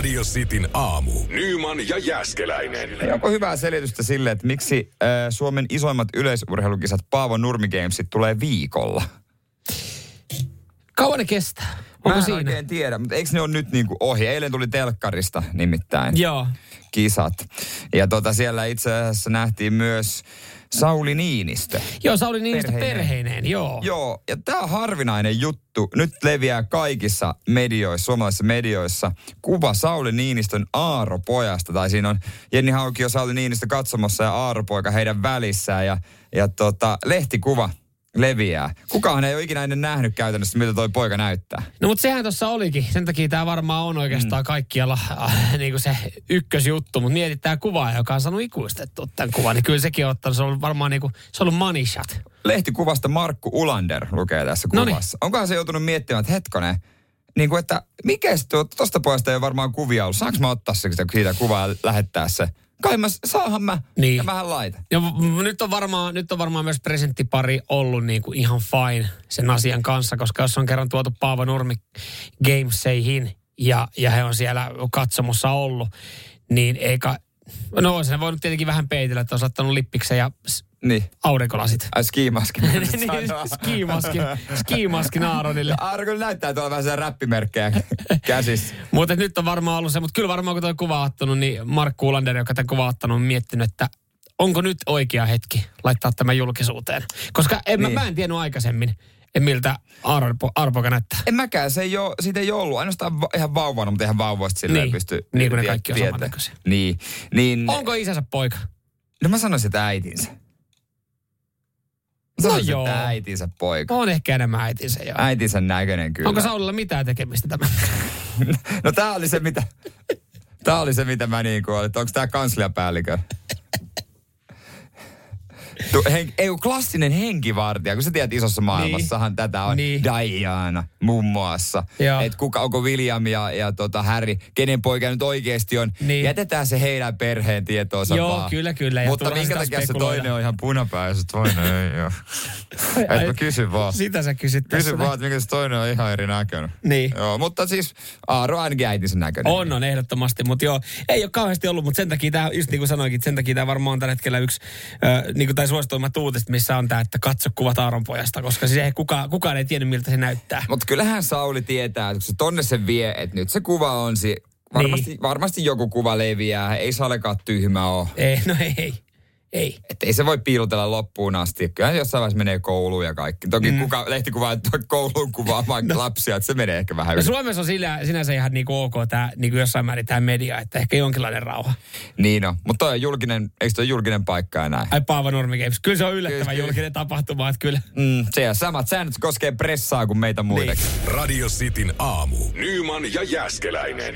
Radio Cityn aamu. Nyman ja Jäskeläinen. Onko hyvää selitystä sille, että miksi äh, Suomen isoimmat yleisurheilukisat Paavo Nurmi Gamesit tulee viikolla? Kauan ne kestää? Mä Onko en siinä? oikein tiedä, mutta eikö ne ole nyt niinku ohi? Eilen tuli telkkarista nimittäin Joo. kisat. Ja tota, siellä itse asiassa nähtiin myös Sauli Niinistö. Joo, Sauli Niinistö Perheineen. perheineen, joo. Joo, ja tämä on harvinainen juttu. Nyt leviää kaikissa medioissa, suomalaisissa medioissa, kuva Sauli Niinistön Aaro-pojasta. Tai siinä on Jenni Haukio Sauli Niinistö katsomassa ja Aaro-poika heidän välissään. Ja, ja tota, lehtikuva leviää. Kukaan ei ole ikinä ennen nähnyt käytännössä, mitä toi poika näyttää. No mutta sehän tuossa olikin. Sen takia tämä varmaan on oikeastaan mm. kaikkialla äh, niin kuin se ykkösjuttu. Mutta mietit tämä kuva, joka on saanut ikuistettua tämän kuvan. Niin kyllä sekin on ottanut, se on ollut varmaan niin kuin, se on ollut money shot. Lehtikuvasta Markku Ulander lukee tässä Noniin. kuvassa. Onkohan se joutunut miettimään, että hetkonen, niin kuin, että mikä tuo, tosta pojasta ei ole varmaan kuvia ollut. Saanko mä ottaa se, siitä kuvaa ja lähettää se? Kai mä, saahan mä. Niin. Ja mähän laitan. Ja nyt on varmaan, nyt on varmaan myös presenttipari ollut niin kuin ihan fine sen asian kanssa, koska jos on kerran tuotu Paavo Nurmi Gameseihin ja, ja he on siellä katsomossa ollut, niin eikä, no ne voinut tietenkin vähän peitellä, että olisi ottanut lippiksen ja Niin. aurinkolasit. Ai skimaski. niin, skimaski, skimaski Naaronille. Arko näyttää tuolla vähän räppimerkkejä käsissä. Mutta nyt on varmaan ollut se, mutta kyllä varmaan kun tuo kuva ottanut, niin Markku Ulander, joka tämän kuva ottanut, on miettinyt, että onko nyt oikea hetki laittaa tämä julkisuuteen. Koska en, niin. Niin. mä, mä en tiennyt aikaisemmin, miltä Arpo, Arpoka näyttää. En mäkään, se ei ole, siitä ei ollut. Ainoastaan va- ihan vauvana, mutta ihan vauvoista silleen Niin. pysty Niin kuin ne tie- kaikki on. Niin, niin Onko isänsä poika? no mä sanoisin, että äitinsä. No sanoisin, joo. äitinsä poika. On ehkä enemmän äitinsä jo. Äitinsä näköinen kyllä. Onko Saulilla mitään tekemistä tämä? No tää oli se, mitä... Tää oli se, mitä mä niin kuin olin, onko tää kansliapäällikö? Tu, hen, ei kun klassinen henkivartija, kun sä tiedät isossa maailmassahan tätä on Niin. Diana muun muassa. Että kuka, onko William ja, ja tota Harry, kenen poika nyt oikeasti on. Niin. Jätetään se heidän perheen tietoonsa Joo, vaan. kyllä, kyllä, ja Mutta minkä takia se toinen on ihan se toinen ei ole. Et mä kysyn vaan. Sitä sä kysyt. Kysyn vaan, että mikä se toinen on ihan eri näköinen. Niin. Joo, mutta siis Aaro ainakin äitinsä näköinen. On, on ehdottomasti, mutta joo, ei ole kauheasti ollut, mutta sen takia tämä, just niin kuin sanoinkin, sen takia tämä varmaan on tällä hetkellä yksi, äh, niin kuin tai suosituimmat uutiset, missä on tämä, että katso kuvat Aaron pojasta, koska siis ei, kuka, kukaan ei tiedä, miltä se näyttää. Mutta kyllähän Sauli tietää, että kun se tonne se vie, että nyt se kuva on si- varmasti, Niin. varmasti joku kuva leviää. Ei Salekaan tyhmä ole. Ei, no ei, ei. Että ei se voi piilotella loppuun asti. Kyllähän jossain vaiheessa menee kouluun ja kaikki. Toki mm. kuka lehtikuvaa että kouluun kuvaa vaikka no. lapsia, että se menee ehkä vähän No yli. Suomessa on sillä, sinänsä ihan niin ok tämä, niin kuin jossain määrin tämä media, että ehkä jonkinlainen rauha. Niin on. Mutta toi on julkinen, eikö toi julkinen paikka ja näin? Ai Paavo Nurmi Games. Kyllä se on yllättävän Kyllä, kyllä. julkinen tapahtuma, että kyllä. Mm, se on samat säännöt koskee pressaa kuin meitä muitakin. Radio Cityn aamu. Nyman ja Jäskeläinen.